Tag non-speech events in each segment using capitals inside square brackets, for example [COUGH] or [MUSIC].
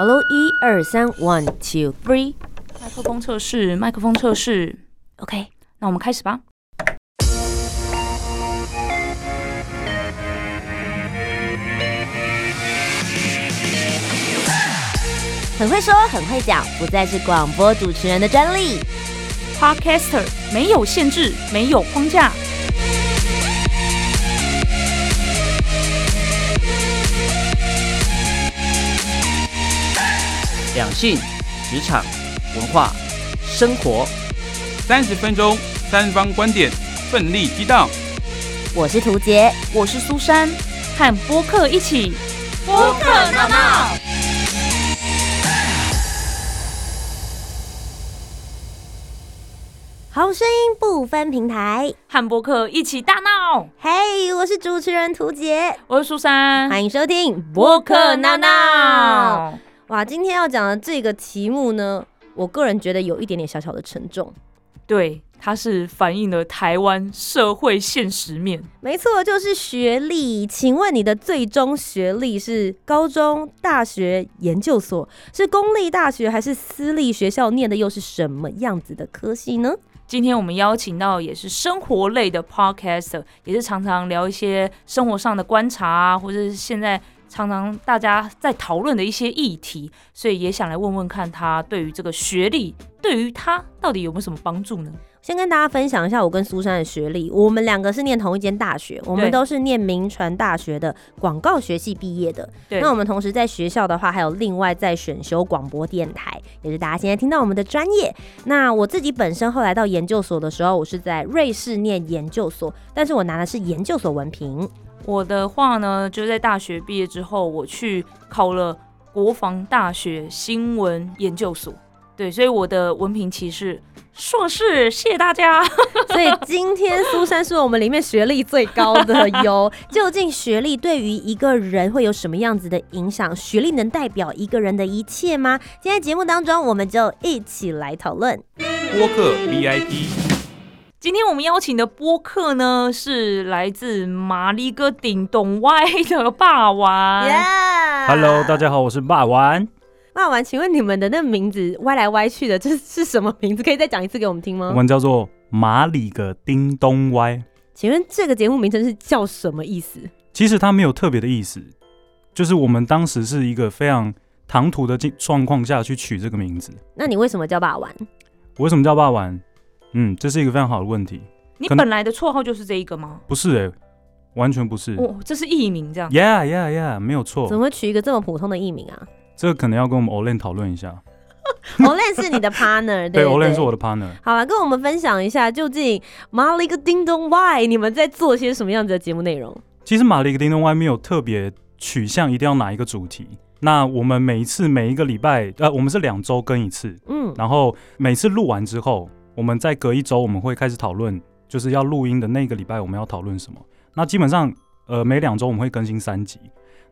Hello，一二三，one two three，麦克风测试，麦克风测试，OK，那我们开始吧。很会说，很会讲，不再是广播主持人的专利。Podcaster 没有限制，没有框架。两性、职场、文化、生活，三十分钟，三方观点，奋力激荡。我是涂杰，我是苏珊，和播客一起播客闹闹。好声音不分平台，和播客一起大闹。嘿，我是主持人涂杰，我是苏珊，欢迎收听播客闹闹。哇，今天要讲的这个题目呢，我个人觉得有一点点小小的沉重。对，它是反映了台湾社会现实面。没错，就是学历。请问你的最终学历是高中、大学、研究所，是公立大学还是私立学校？念的又是什么样子的科系呢？今天我们邀请到也是生活类的 podcaster，也是常常聊一些生活上的观察啊，或者是现在常常大家在讨论的一些议题，所以也想来问问看他对于这个学历，对于他到底有没有什么帮助呢？先跟大家分享一下我跟苏珊的学历，我们两个是念同一间大学，我们都是念名传大学的广告学系毕业的。对那我们同时在学校的话，还有另外在选修广播电台，也是大家现在听到我们的专业。那我自己本身后来到研究所的时候，我是在瑞士念研究所，但是我拿的是研究所文凭。我的话呢，就在大学毕业之后，我去考了国防大学新闻研究所。对，所以我的文凭其实是硕士，谢谢大家。[LAUGHS] 所以今天苏珊是我们里面学历最高的哟。[LAUGHS] 究竟学历对于一个人会有什么样子的影响？学历能代表一个人的一切吗？今天节目当中，我们就一起来讨论。播客 VIP，今天我们邀请的播客呢，是来自马里哥顶懂歪的霸王。Hello，大家好，我是霸王。霸王，请问你们的那名字歪来歪去的，这是什么名字？可以再讲一次给我们听吗？我们叫做马里个叮咚歪。请问这个节目名称是叫什么意思？其实它没有特别的意思，就是我们当时是一个非常唐突的境状况下去取这个名字。那你为什么叫霸王？我为什么叫霸王？嗯，这是一个非常好的问题。你本来的绰号就是这一个吗？不是诶、完全不是。哦，这是艺名这样。Yeah yeah yeah，没有错怎。么会取一个这么普通的艺名啊这个可能要跟我们 Olen 讨论一下。？[LAUGHS] Olen 是你的 partner，[LAUGHS] 对，Olen 是我的 partner。好了，跟我们分享一下，究竟马了一个叮咚 Why 你们在做些什么样子的节目内容？其实马里个叮咚 Y 没有特别取向，一定要哪一个主题。那我们每一次每一个礼拜，呃，我们是两周更一次，嗯，然后每次录完之后，我们在隔一周，我们会开始讨论，就是要录音的那个礼拜我们要讨论什么。那基本上，呃，每两周我们会更新三集。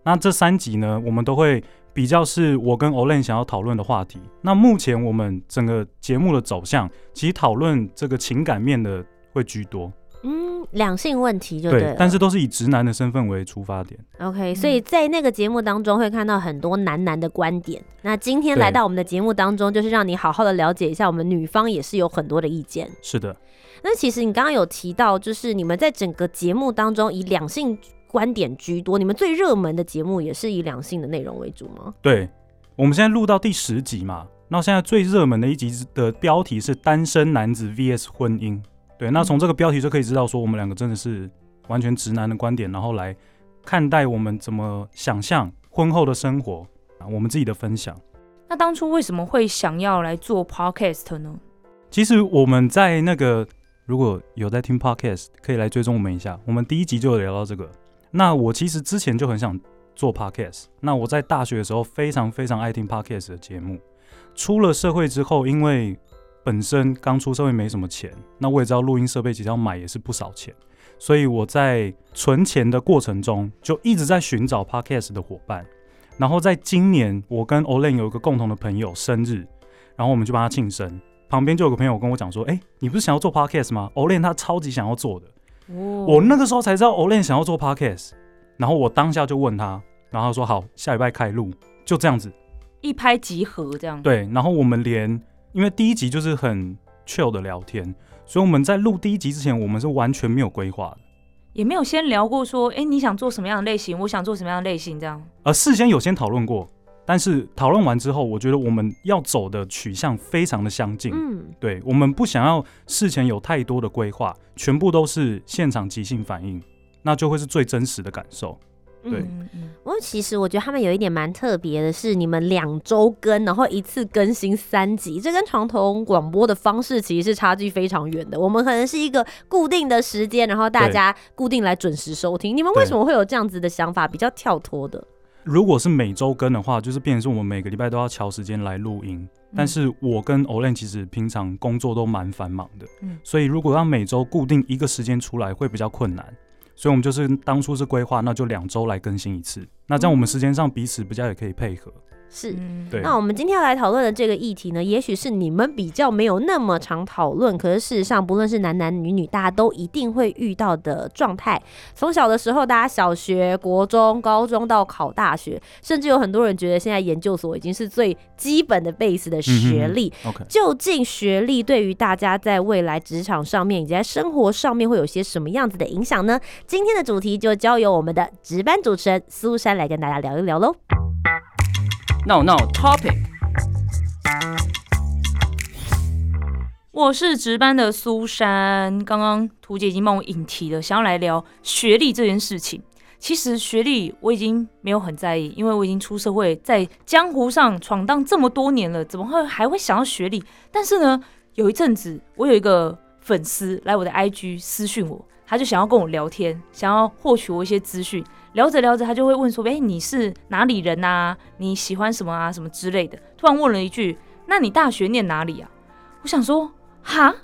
那这三集呢，我们都会比较是我跟 Olen 想要讨论的话题。那目前我们整个节目的走向，其实讨论这个情感面的会居多，嗯，两性问题就对了。但是都是以直男的身份为出发点。OK，所以在那个节目当中会看到很多男男的观点。那今天来到我们的节目当中，就是让你好好的了解一下，我们女方也是有很多的意见。是的，那其实你刚刚有提到，就是你们在整个节目当中以两性观点居多，你们最热门的节目也是以两性的内容为主吗？对，我们现在录到第十集嘛，那现在最热门的一集的标题是“单身男子 VS 婚姻”。对，那从这个标题就可以知道，说我们两个真的是完全直男的观点，然后来看待我们怎么想象婚后的生活啊，我们自己的分享。那当初为什么会想要来做 podcast 呢？其实我们在那个如果有在听 podcast，可以来追踪我们一下。我们第一集就有聊到这个。那我其实之前就很想做 podcast。那我在大学的时候非常非常爱听 podcast 的节目。出了社会之后，因为本身刚出社会没什么钱，那我也知道录音设备其实要买也是不少钱，所以我在存钱的过程中就一直在寻找 podcast 的伙伴。然后在今年，我跟 Olen 有一个共同的朋友生日，然后我们就帮他庆生。旁边就有个朋友跟我讲说：“哎、你不是想要做 podcast 吗？Olen 他超级想要做的。哦我那个时候才知道 Olen 想要做 podcast，然后我当下就问他，然后他说好，下礼拜开录，就这样子。一拍即合这样。，对，然后我们连因为第一集就是很 chill 的聊天，所以我们在录第一集之前，我们是完全没有规划的。也没有先聊过说，哎、你想做什么样的类型，我想做什么样的类型这样。而事先有先讨论过，但是讨论完之后，我觉得我们要走的取向非常的相近。嗯，对我们不想要事前有太多的规划，全部都是现场即兴反应，那就会是最真实的感受。对嗯嗯，其实我觉得他们有一点蛮特别的是，你们两周更，然后一次更新三集，这跟传统广播的方式其实是差距非常远的。我们可能是一个固定的时间，然后大家固定来准时收听。你们为什么会有这样子的想法，比较跳脱的？如果是每周更的话，就是变成是我们每个礼拜都要调时间来录音。但是我跟 Olen 其实平常工作都蛮繁忙的，嗯所以如果要每周固定一个时间出来，会比较困难。所以我们就是当初是规划，那就两周来更新一次。那这样我们时间上彼此比较也可以配合。是。嗯对那我们今天要来讨论的这个议题呢，也许是你们比较没有那么常讨论，可是事实上，不论是男男女女，大家都一定会遇到的状态。从小的时候，大家小学、国中、高中到考大学，甚至有很多人觉得现在研究所已经是最基本的 base 的学历。OK，究竟学历对于大家在未来职场上面以及在生活上面会有些什么样子的影响呢？今天的主题就交由我们的值班主持人苏珊来跟大家聊一聊喽。闹闹 topic。我是值班的苏珊，刚刚图姐已经帮我引题了，想要来聊学历这件事情。其实学历我已经没有很在意，因为我已经出社会，在江湖上闯荡这么多年了，怎么会还会想要学历？但是呢，有一阵子我有一个粉丝来我的 IG 私讯我，他就想要跟我聊天，想要获取我一些资讯。聊着聊着，他就会问说：“哎、你是哪里人啊？你喜欢什么啊？什么之类的。”突然问了一句：“那你大学念哪里啊？”我想说，哈，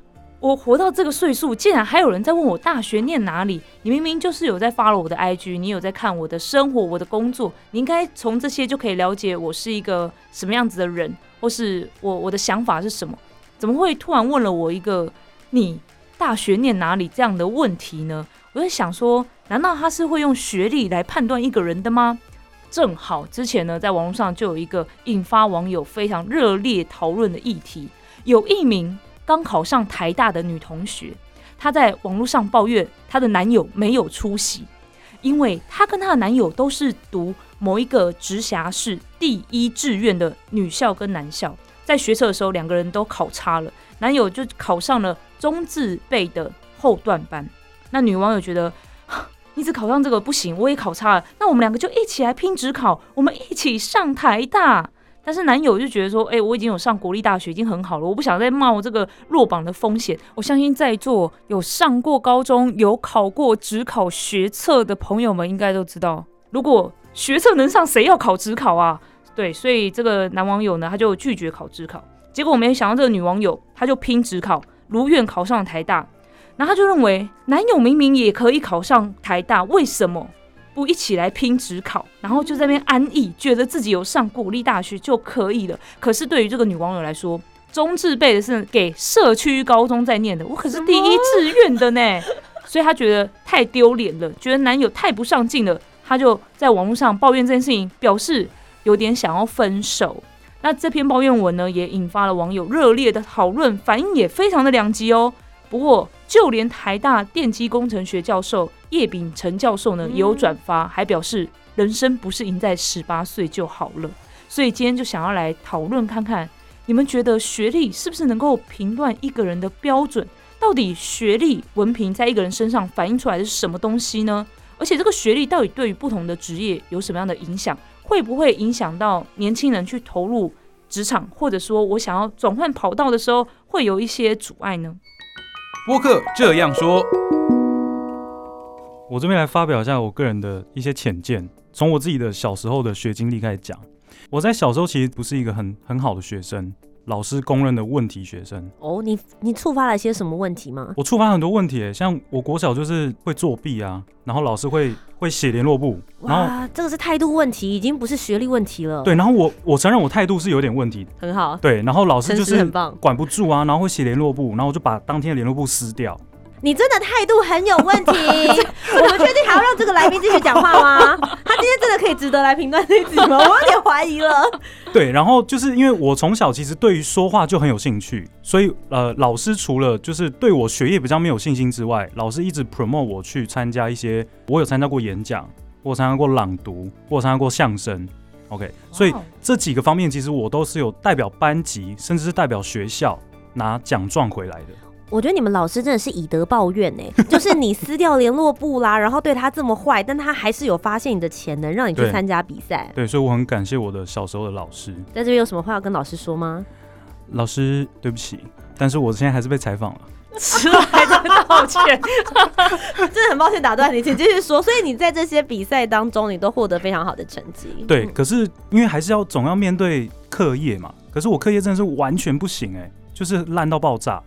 我活到这个岁数，竟然还有人在问我大学念哪里？你明明就是有在 follow 我的 IG，你有在看我的生活、我的工作，你应该从这些就可以了解我是一个什么样子的人，或是我我的想法是什么？怎么会突然问了我一个你大学念哪里这样的问题呢？我在想说，难道他是会用学历来判断一个人的吗？正好之前呢，在网络上就有一个引发网友非常热烈讨论的议题，有一名刚考上台大的女同学，她在网络上抱怨她的男友没有出息，因为她跟她的男友都是读某一个直辖市第一志愿的女校跟男校，在学测的时候两个人都考差了，男友就考上了中字辈的后段班，那女网友觉得。[GASPS] 你只考上这个不行，我也考差了，那我们两个就一起来拼职考，我们一起上台大。但是男友就觉得说，哎、我已经有上国立大学，已经很好了，我不想再冒这个落榜的风险。我相信在座有上过高中、有考过职考学测的朋友们，应该都知道，如果学测能上，谁要考职考啊？对，所以这个男网友呢，他就拒绝考职考。结果我没想到，这个女网友她就拼职考，如愿考上了台大。然后她就认为，男友明明也可以考上台大，为什么不一起来拼职考？然后就在那边安逸，觉得自己有上国立大学就可以了。可是对于这个女网友来说，中智辈的是给社区高中在念的，我可是第一志愿的呢，[LAUGHS] 所以她觉得太丢脸了，觉得男友太不上进了，她就在网络上抱怨这件事情，表示有点想要分手。那这篇抱怨文呢，也引发了网友热烈的讨论，反应也非常的两极哦。不过，就连台大电机工程学教授叶秉成教授呢，也有转发，还表示人生不是赢在十八岁就好了。所以今天就想要来讨论看看，你们觉得学历是不是能够评断一个人的标准？到底学历文凭在一个人身上反映出来的是什么东西呢？而且这个学历到底对于不同的职业有什么样的影响？会不会影响到年轻人去投入职场，或者说我想要转换跑道的时候，会有一些阻碍呢？播客这样说，我这边来发表一下我个人的一些浅见，从我自己的小时候的学经历开始讲。我在小时候其实不是一个很很好的学生，老师公认的问题学生。哦，你你触发了些什么问题吗？我触发很多问题耶，像我国小就是会作弊啊，然后老师会会写联络簿，然后哇，这个是态度问题，已经不是学历问题了。，对，然后我我承认我态度是有点问题，很好，对，然后老师就是。管不住啊，然后会写联络簿，然后我就把当天的联络簿撕掉。你真的态度很有问题。[LAUGHS] 我们确定还要让这个来宾继续讲话吗？他今天真的可以值得来评断这一集吗？[LAUGHS] 我有点怀疑了。对，然后就是因为我从小其实对于说话就很有兴趣，所以呃，老师除了就是对我学业比较没有信心之外，老师一直 promote 我去参加一些，我有参加过演讲，我参加过朗读，我参加过相声。OK，所以这几个方面其实我都是有代表班级，甚至是代表学校拿奖状回来的。我觉得你们老师真的是以德报怨呢，[LAUGHS] 就是你撕掉联络簿啦，[LAUGHS] 然后对他这么坏，但他还是有发现你的潜能，让你去参加比赛。对，所以我很感谢我的小时候的老师。在这边有什么话要跟老师说吗？老师，对不起，但是我现在还是被采访了。迟来的道歉。[LAUGHS] 真的很抱歉打断你，请继续说。所以你在这些比赛当中，你都获得非常好的成绩。对，嗯可是因为还是要总要面对课业嘛，可是我课业真的是完全不行哎、就是烂到爆炸。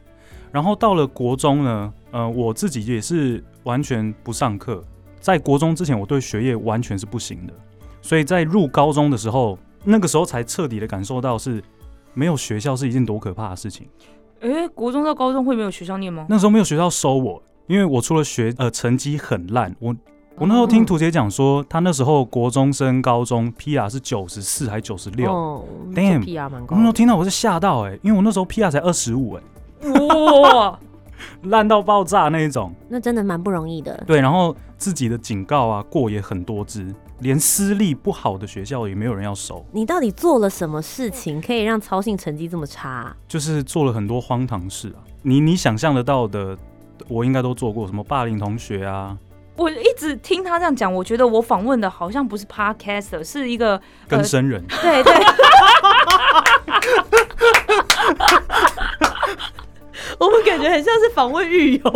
然后到了国中呢，呃，我自己也是完全不上课。在国中之前，我对学业完全是不行的，所以在入高中的时候，那个时候才彻底的感受到是没有学校是一件多可怕的事情。哎，国中到高中会没有学校念吗？那时候没有学校收我，因为我除了学呃成绩很烂，我我那时候听图姐讲说，她那时候国中升高中 PR 是九十四还九十六，哦 Damn，，PR 蛮我高的。那时候听到我是吓到哎、因为我那时候 PR 才二十五哎，哇，烂到爆炸那一种。那真的蛮不容易的。对，然后自己的警告啊过也很多支，连私立不好的学校也没有人要收，你到底做了什么事情，可以让操性成绩这么差、就是做了很多荒唐事啊。你你想象得到的，我应该都做过，什么霸凌同学啊，我一直听他这样讲，我觉得我访问的好像不是 podcaster，是一个跟生人。对对。[LAUGHS] 我们感觉很像是访问狱友。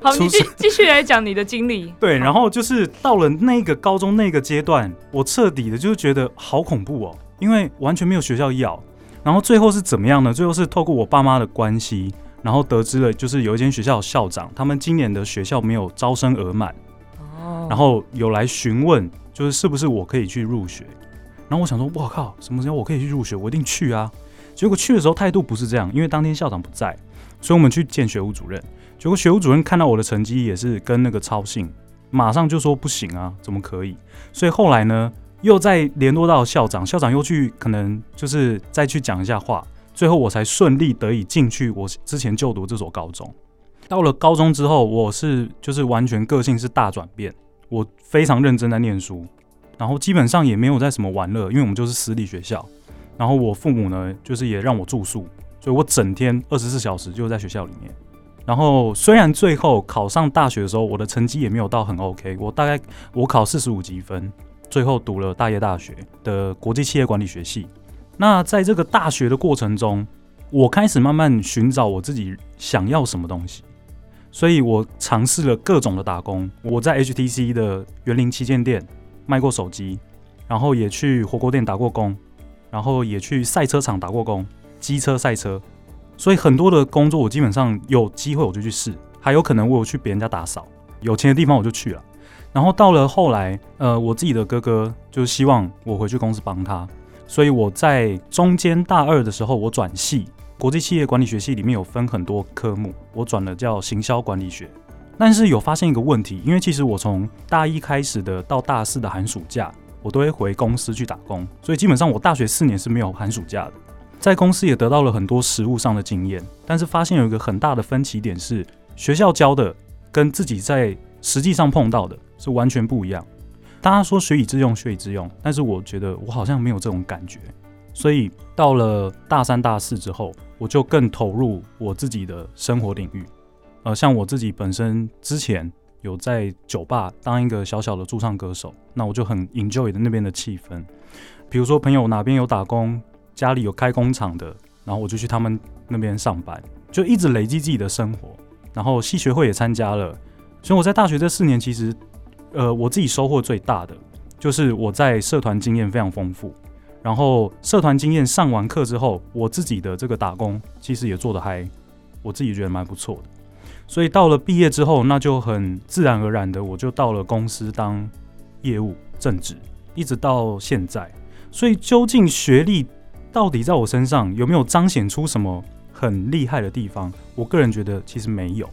好，你继继续来讲你的经历。对，然后就是到了那个高中那个阶段，我彻底的就是觉得好恐怖哦，因为完全没有学校要。然后最后是怎么样呢？最后是透过我爸妈的关系，然后得知了，就是有一间学校的校长，他们今年的学校没有招生额满，哦然后有来询问，就是是不是我可以去入学。然后我想说，我靠，什么时候我可以去入学？我一定去啊！结果去的时候态度不是这样，因为当天校长不在，所以我们去见学务主任。结果学务主任看到我的成绩也是跟那个超信，马上就说不行啊，怎么可以？所以后来呢，又再联络到校长，校长又去可能就是再去讲一下话，最后我才顺利得以进去我之前就读这所高中。到了高中之后，我是就是完全个性是大转变，我非常认真在念书，然后基本上也没有在什么玩乐，因为我们就是私立学校。然后我父母呢，就是也让我住宿，所以我整天二十四小时就在学校里面。然后虽然最后考上大学的时候，我的成绩也没有到很 OK，我大概我考四十五积分，最后读了大业大学的国际企业管理学系。那在这个大学的过程中，我开始慢慢寻找我自己想要什么东西，所以我尝试了各种的打工。我在 HTC 的园林旗舰店卖过手机，然后也去火锅店打过工，然后也去赛车场打过工，机车赛车。所以很多的工作我基本上有机会我就去试，还有可能我有去别人家打扫，有钱的地方我就去了。然后到了后来，呃，我自己的哥哥就希望我回去公司帮他，所以我在中间大二的时候我转系，国际企业管理学系里面有分很多科目，我转了叫行销管理学。但是有发现一个问题，因为其实我从大一开始的到大四的寒暑假，我都会回公司去打工，所以基本上我大学四年是没有寒暑假的。在公司也得到了很多实务上的经验，但是发现有一个很大的分歧点是，学校教的跟自己在实际上碰到的是完全不一样。大家说学以致用，学以致用，但是我觉得我好像没有这种感觉。所以到了大三、大四之后，我就更投入我自己的生活领域。呃，像我自己本身之前有在酒吧当一个小小的驻唱歌手，那我就很 enjoy 的那边的气氛。比如说朋友哪边有打工，家里有开工厂的，然后我就去他们那边上班，就一直累积自己的生活。然后系学会也参加了，所以我在大学这四年，其实呃我自己收获最大的就是我在社团经验非常丰富。然后社团经验上完课之后，我自己的这个打工其实也做得还，我自己觉得蛮不错的。所以到了毕业之后，那就很自然而然的，我就到了公司当业务正职，一直到现在。所以究竟学历到底在我身上有没有彰显出什么很厉害的地方，我个人觉得其实没有。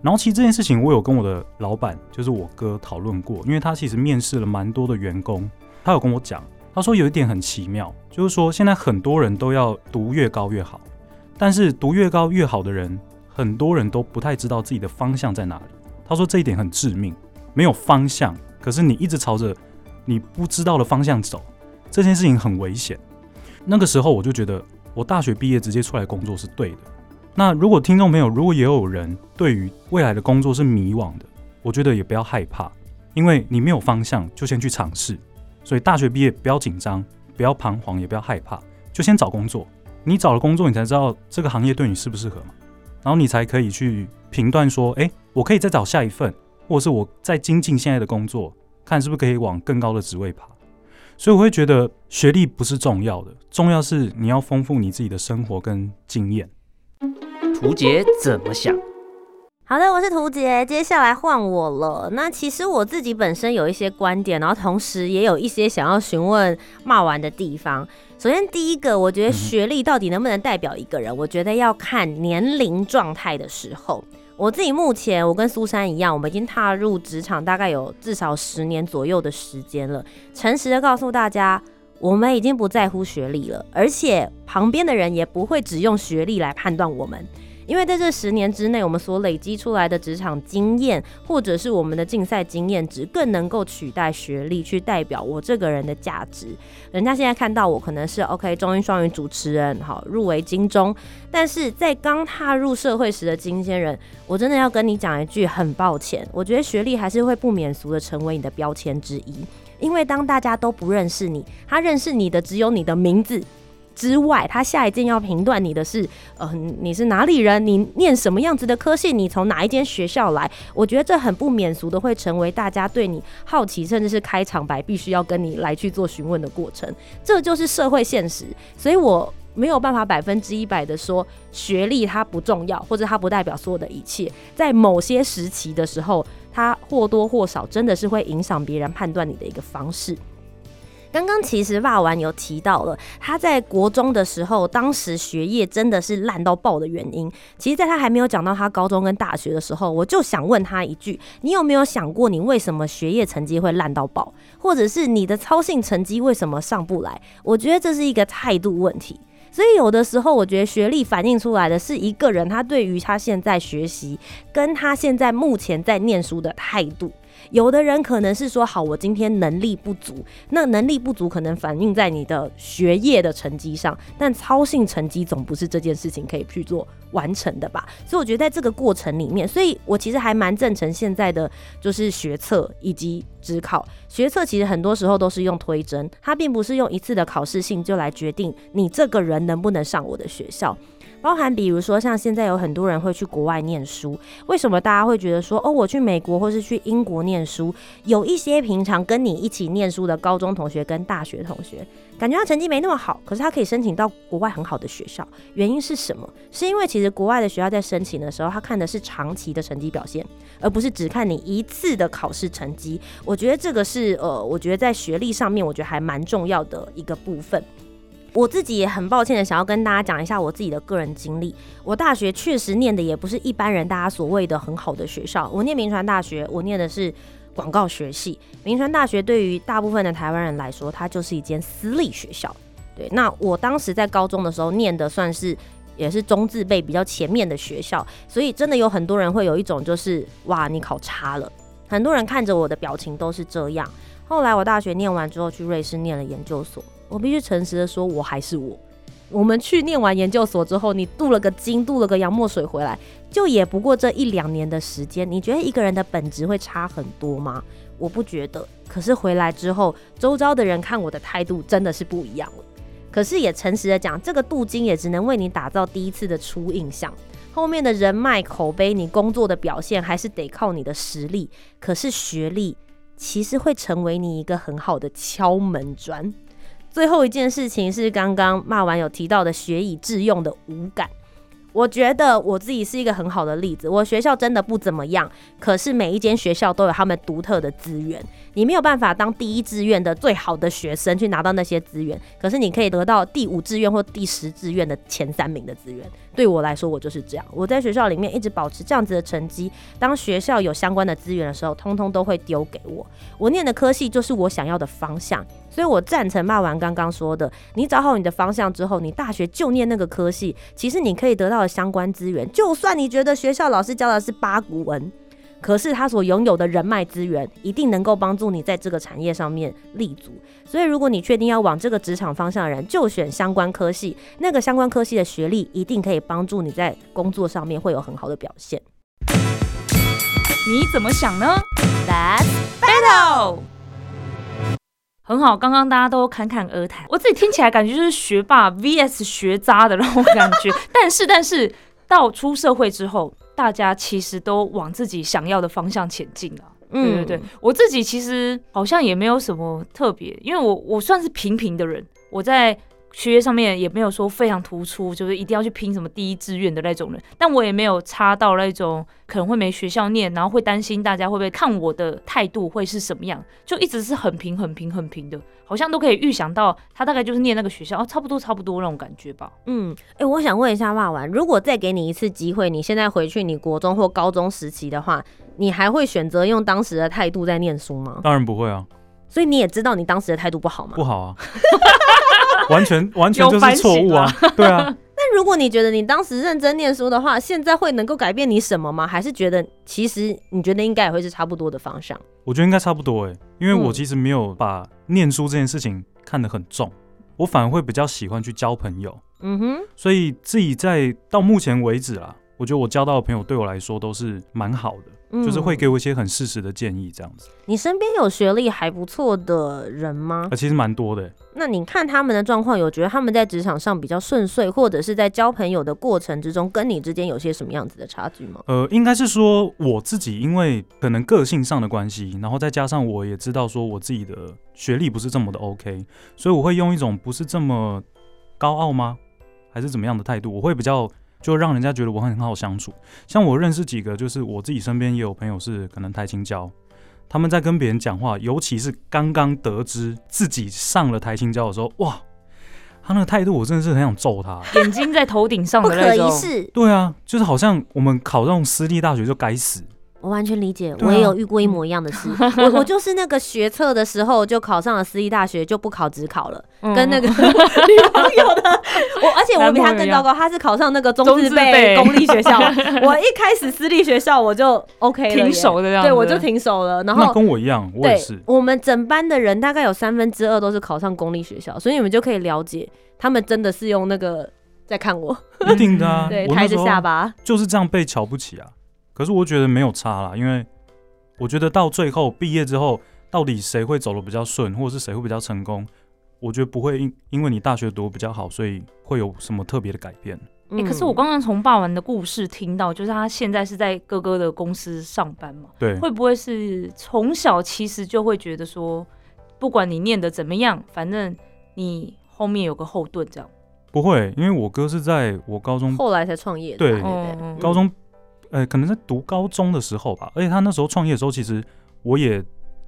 然后其实这件事情我有跟我的老板，就是我哥讨论过，因为他其实面试了蛮多的员工，他有跟我讲，他说有一点很奇妙，就是说现在很多人都要读越高越好，但是读越高越好的人，很多人都不太知道自己的方向在哪里。他说这一点很致命，没有方向，可是你一直朝着你不知道的方向走，这件事情很危险。那个时候我就觉得，我大学毕业直接出来工作是对的。那如果听众朋友如果也有人对于未来的工作是迷惘的，我觉得也不要害怕，因为你没有方向，就先去尝试。所以大学毕业不要紧张，不要彷徨，也不要害怕，就先找工作。你找了工作，你才知道这个行业对你适不适合嘛，然后你才可以去评断说，诶，我可以再找下一份，或者是我再精进现在的工作，看是不是可以往更高的职位爬。所以我会觉得学历不是重要的，重要是你要丰富你自己的生活跟经验。图杰怎么想？好的，我是图杰，接下来换我了。那其实我自己本身有一些观点，然后同时也有一些想要询问骂完的地方。首先，第一个，我觉得学历到底能不能代表一个人？我觉得要看年龄状态的时候。我自己目前，我跟苏珊一样，我们已经踏入职场大概有至少十年左右的时间了。诚实的告诉大家，我们已经不在乎学历了，而且旁边的人也不会只用学历来判断我们。因为在这十年之内，我们所累积出来的职场经验，或者是我们的竞赛经验值，更能够取代学历去代表我这个人的价值。人家现在看到我可能是 OK 中英双语主持人，好入围金钟，但是在刚踏入社会时的金鲜人，我真的要跟你讲一句，很抱歉，我觉得学历还是会不免俗的成为你的标签之一，因为当大家都不认识你，他认识你的只有你的名字。之外，他下一件要评断你的是，呃，你是哪里人？你念什么样子的科系？你从哪一间学校来？我觉得这很不免俗的，会成为大家对你好奇，甚至是开场白必须要跟你来去做询问的过程。这就是社会现实，所以我没有办法百分之一百的说学历它不重要，或者它不代表所有的一切。在某些时期的时候，它或多或少真的是会影响别人判断你的一个方式。刚刚其实霸王有提到了他在国中的时候，当时学业真的是烂到爆的原因。其实，在他还没有讲到他高中跟大学的时候，我就想问他一句：你有没有想过，你为什么学业成绩会烂到爆，或者是你的操性成绩为什么上不来？我觉得这是一个态度问题。所以有的时候，我觉得学历反映出来的是一个人他对于他现在学习跟他现在目前在念书的态度。有的人可能是说好，我今天能力不足，那能力不足可能反映在你的学业的成绩上，但操性成绩总不是这件事情可以去做完成的吧？所以我觉得在这个过程里面，所以我其实还蛮赞成现在的就是学测以及只考。学测其实很多时候都是用推甄，它并不是用一次的考试性就来决定你这个人能不能上我的学校。包含比如说，像现在有很多人会去国外念书，为什么大家会觉得说，哦，我去美国或是去英国念书，有一些平常跟你一起念书的高中同学跟大学同学，感觉他成绩没那么好，可是他可以申请到国外很好的学校，原因是什么？是因为其实国外的学校在申请的时候，他看的是长期的成绩表现，而不是只看你一次的考试成绩。我觉得这个是呃，我觉得在学历上面，我觉得还蛮重要的一个部分。我自己也很抱歉的想要跟大家讲一下我自己的个人经历。我大学确实念的也不是一般人大家所谓的很好的学校。我念名传大学，我念的是广告学系。明传大学对于大部分的台湾人来说，它就是一间私立学校。对，那我当时在高中的时候念的算是也是中字辈比较前面的学校，所以真的有很多人会有一种就是哇，你考差了。很多人看着我的表情都是这样。后来我大学念完之后去瑞士念了研究所。我必须诚实的说，我还是我。我们去念完研究所之后，你镀了个金，镀了个洋墨水回来，就也不过这一两年的时间。你觉得一个人的本质会差很多吗？我不觉得。可是回来之后，周遭的人看我的态度真的是不一样了。可是也诚实的讲，这个镀金也只能为你打造第一次的初印象，后面的人脉、口碑，你工作的表现还是得靠你的实力。可是学历其实会成为你一个很好的敲门砖。最后一件事情是刚刚骂完有提到的学以致用的无感，我觉得我自己是一个很好的例子。我学校真的不怎么样，可是每一间学校都有他们独特的资源。你没有办法当第一志愿的最好的学生去拿到那些资源，可是你可以得到第五志愿或第十志愿的前三名的资源。对我来说，我就是这样。我在学校里面一直保持这样子的成绩，当学校有相关的资源的时候，通通都会丢给我。我念的科系就是我想要的方向，所以我赞成骂完刚刚说的，你找好你的方向之后，你大学就念那个科系，其实你可以得到的相关资源，就算你觉得学校老师教的是八股文。可是他所拥有的人脉资源，一定能够帮助你在这个产业上面立足。所以，如果你确定要往这个职场方向的人，就选相关科系。那个相关科系的学历，一定可以帮助你在工作上面会有很好的表现。你怎么想呢 Let's battle。很好，刚刚大家都侃侃而谈，我自己听起来感觉就是学霸 VS 学渣的那种感觉。但是，但是到出社会之后。大家其实都往自己想要的方向前进了。对对对，我自己其实好像也没有什么特别，因为我我算是平平的人，我在。学业上面也没有说非常突出，就是一定要去拼什么第一志愿的那种人，但我也没有差到那种可能会没学校念，然后会担心大家会不会看我的态度会是什么样，就一直是很平很平很平的，好像都可以预想到他大概就是念那个学校，哦，差不多差不多那种感觉吧。嗯，哎，我想问一下骂完，如果再给你一次机会，你现在回去你国中或高中时期的话，你还会选择用当时的态度在念书吗？当然不会啊。所以你也知道你当时的态度不好吗？不好啊。[LAUGHS] 完全完全就是错误啊！[LAUGHS] 对啊。[LAUGHS] 那如果你觉得你当时认真念书的话，现在会能够改变你什么吗？还是觉得其实你觉得应该也会是差不多的方向？我觉得应该差不多哎，因为我其实没有把念书这件事情看得很重，我反而会比较喜欢去交朋友。嗯哼。所以自己在到目前为止啊，我觉得我交到的朋友对我来说都是蛮好的，就是会给我一些很适时的建议这样子。你身边有学历还不错的人吗？啊，其实蛮多的。那你看他们的状况，有觉得他们在职场上比较顺遂，或者是在交朋友的过程之中，跟你之间有些什么样子的差距吗？呃，应该是说我自己，因为可能个性上的关系，然后再加上我也知道说我自己的学历不是这么的 OK，所以我会用一种不是这么高傲吗，还是怎么样的态度，我会比较就让人家觉得我很很好相处。像我认识几个，就是我自己身边也有朋友是可能台青教。他们在跟别人讲话，尤其是刚刚得知自己上了台青教的时候，哇，他那个态度，我真的是很想揍他，眼睛在头顶上的那种。对啊，就是好像我们考这种私立大学就该死。我完全理解，我也有遇过一模一样的事。我我就是那个学测的时候就考上了私立大学，就不考职考了，跟那个 [LAUGHS] 女朋友的。[LAUGHS] 我而且我比他更糟糕，他是考上那个中自备公立学校。[LAUGHS] 我一开始私立学校我就 OK 了，停手的样对，我就停手了。然后跟我一样，我也是。我们整班的人大概有三分之二都是考上公立学校，所以你们就可以了解，他们真的是用那个在看我，一定的啊，对，抬着下巴，就是这样被瞧不起啊。可是我觉得没有差啦，因为我觉得到最后毕业之后，到底谁会走的比较顺，或者是谁会比较成功，我觉得不会因因为你大学读比较好，所以会有什么特别的改变。哎，可是我刚刚从霸王的故事听到，就是他现在是在哥哥的公司上班嘛？对，会不会是从小其实就会觉得说，不管你念的怎么样，反正你后面有个后盾这样？不会，因为我哥是在我高中后来才创业的，对，高中。呃，可能在读高中的时候吧，而且他那时候创业的时候，其实我也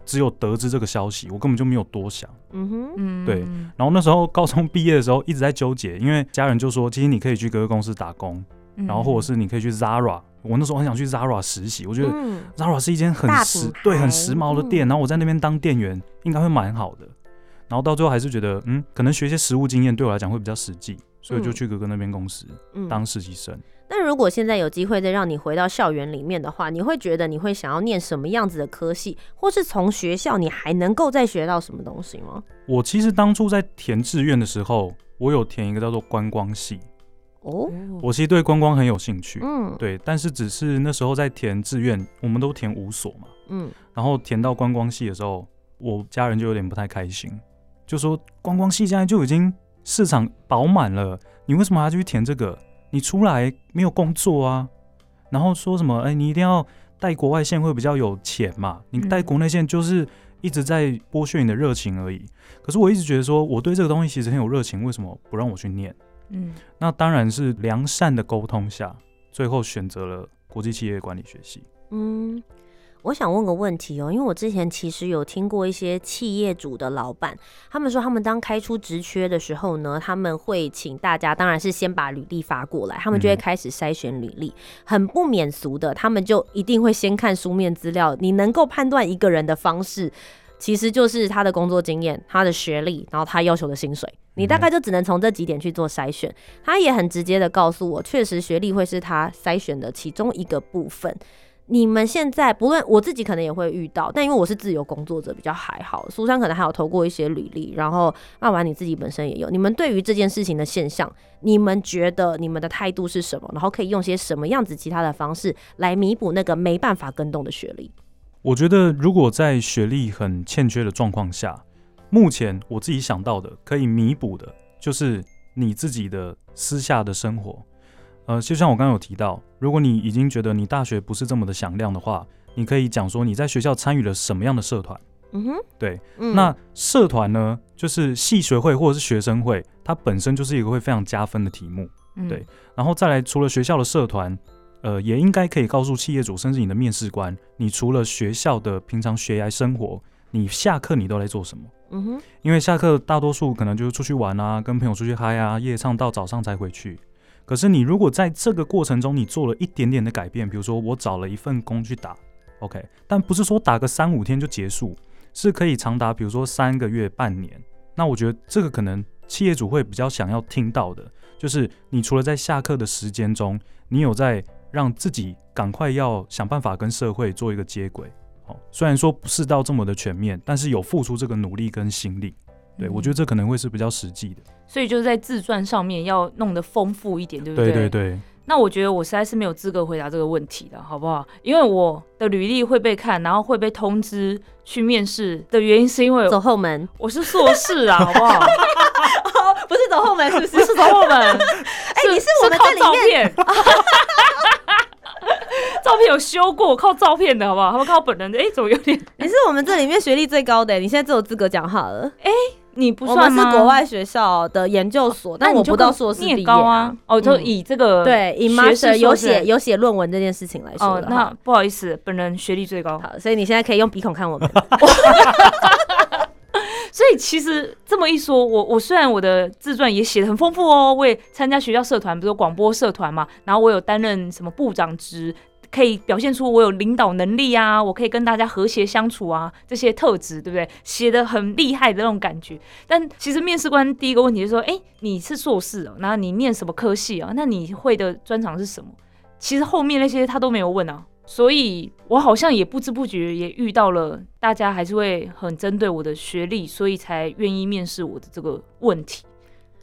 只有得知这个消息，我根本就没有多想。嗯哼，对。然后那时候高中毕业的时候一直在纠结，因为家人就说，其实你可以去各个公司打工，然后或者是你可以去 Zara。我那时候很想去 Zara 实习，我觉得 Zara 是一间很时对很时髦的店，然后我在那边当店员应该会蛮好的。然后到最后还是觉得，嗯，可能学一些实务经验对我来讲会比较实际，所以就去哥哥那边公司当实习生。那如果现在有机会再让你回到校园里面的话，你会觉得你会想要念什么样子的科系，或是从学校你还能够再学到什么东西吗？我其实当初在填志愿的时候，我有填一个叫做观光系。哦，我其实对观光很有兴趣。嗯，对，但是只是那时候在填志愿，我们都填五所嘛。嗯，然后填到观光系的时候，我家人就有点不太开心，就说观光系现在就已经市场饱满了，你为什么还要去填这个？你出来没有工作啊？然后说什么？哎，你一定要带国外线会比较有钱嘛？你带国内线就是一直在剥削你的热情而已。可是我一直觉得说，我对这个东西其实很有热情，为什么不让我去念？嗯，那当然是良善的沟通下，最后选择了国际企业管理学系。嗯，我想问个问题哦，因为我之前其实有听过一些企业主的老板，他们说他们当开出职缺的时候呢，他们会请大家，当然是先把履历发过来，他们就会嗯开始筛选履历，很不免俗的，他们就一定会先看书面资料，你能够判断一个人的方式。其实就是他的工作经验、他的学历，然后他要求的薪水，你大概就只能从这几点去做筛选。他也很直接的告诉我，确实学历会是他筛选的其中一个部分。你们现在不论我自己可能也会遇到，但因为我是自由工作者，比较还好。苏珊可能还有投过一些履历，然后那完你自己本身也有。你们对于这件事情的现象，你们觉得你们的态度是什么？然后可以用些什么样子其他的方式来弥补那个没办法跟动的学历？我觉得，如果在学历很欠缺的状况下，目前我自己想到的可以弥补的，就是你自己的私下的生活。呃，就像我刚刚有提到，如果你已经觉得你大学不是这么的响亮的话，你可以讲说你在学校参与了什么样的社团。嗯哼，对，嗯那社团呢，就是系学会或者是学生会，它本身就是一个会非常加分的题目。嗯对，然后再来，除了学校的社团，呃，也应该可以告诉企业主，甚至你的面试官，你除了学校的平常学涯生活，你下课你都在做什么？嗯哼，因为下课大多数可能就是出去玩啊，跟朋友出去嗨啊，夜唱到早上才回去。可是你如果在这个过程中你做了一点点的改变，比如说我找了一份工去打，OK，但不是说打个三五天就结束，是可以长达比如说三个月、半年。那我觉得这个可能企业主会比较想要听到的，就是你除了在下课的时间中，你有在让自己赶快要想办法跟社会做一个接轨。哦，虽然说不是到这么的全面，但是有付出这个努力跟心力。对，我觉得这可能会是比较实际的。所以就是在自传上面要弄得丰富一点，对不对对对对，那我觉得我实在是没有资格回答这个问题的，好不好？因为我的履历会被看，然后会被通知去面试的原因，是因为走后门，我是硕士啊，好不好？[LAUGHS] 不是走后门，是 [LAUGHS] 不不是走后门，[LAUGHS] 哎你是我们靠这里照片，照片有修过，靠照片的好不好？他们靠本人的，哎、怎么有点？你是我们这里面学历最高的，你现在最有资格讲话了。你不算吗？们是国外学校的研究所，但我不到硕士你也毕业高啊。哦，就嗯以这个对，以学 master 有写有写论文这件事情来说哦，那不好意思，本人学历最高，好，所以你现在可以用鼻孔看我们。[LAUGHS] [LAUGHS] 所以其实这么一说，我我虽然我的自传也写的很丰富哦，我也参加学校社团，比如说广播社团嘛，然后我有担任什么部长职。可以表现出我有领导能力啊，我可以跟大家和谐相处啊，这些特质，对不对？写的很厉害的那种感觉。但其实面试官第一个问题就是说，哎，你是硕士哦，然后你念什么科系啊？那你会的专长是什么？其实后面那些他都没有问啊，所以我好像也不知不觉也遇到了大家还是会很针对我的学历，所以才愿意面试我的这个问题。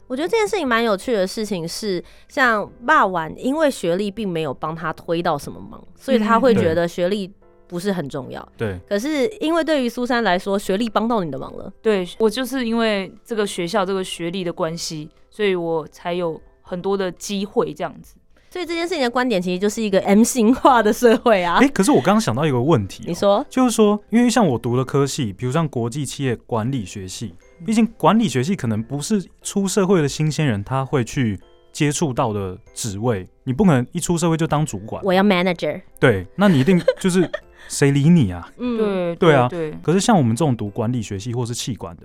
我觉得这件事情蛮有趣的事情是，像霸晚因为学历并没有帮他推到什么忙，所以他会嗯觉得学历不是很重要。对，可是因为对于苏珊来说，学历帮到你的忙了。对我就是因为这个学校这个学历的关系，所以我才有很多的机会这样子。所以这件事情的观点其实就是一个 M 型化的社会啊哎、。可是我刚刚想到一个问题、哦你，说，就是说，因为像我读的科系，比如像国际企业管理学系，毕竟管理学系可能不是出社会的新鲜人他会去接触到的职位，你不可能一出社会就当主管，我要 manager。对，那你一定就是 [LAUGHS] 谁理你啊？嗯，对对啊对，可是像我们这种读管理学系或是气管的，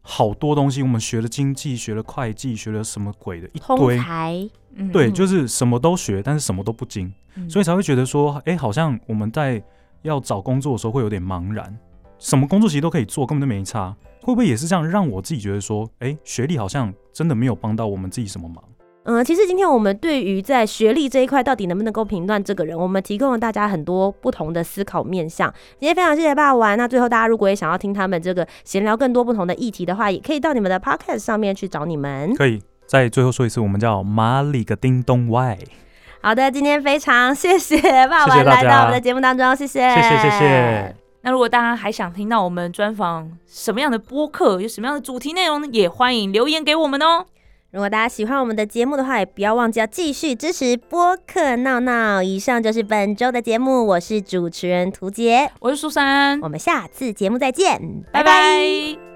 好多东西，我们学了经济，学了会计，学了什么鬼的一通堆，才。嗯对，就是什么都学，但是什么都不精，嗯所以才会觉得说，哎、好像我们在要找工作的时候会有点茫然，什么工作其实都可以做，根本就没差。会不会也是这样，让我自己觉得说，哎、学历好像真的没有帮到我们自己什么忙？嗯，其实今天我们对于在学历这一块到底能不能够评断这个人，我们提供了大家很多不同的思考面向。今天非常谢谢霸王。那最后大家如果也想要听他们这个闲聊更多不同的议题的话，也可以到你们的 podcast 上面去找你们。可以再最后说一次，我们叫马里个叮咚外，好的，今天非常谢谢霸王来到我们的节目当中，谢谢，谢谢谢谢。那如果大家还想听到我们专访什么样的播客，有什么样的主题内容呢，也欢迎留言给我们哦。如果大家喜欢我们的节目的话，也不要忘记要继续支持播客闹闹。以上就是本周的节目，我是主持人涂杰，我是苏珊，我们下次节目再见，拜拜拜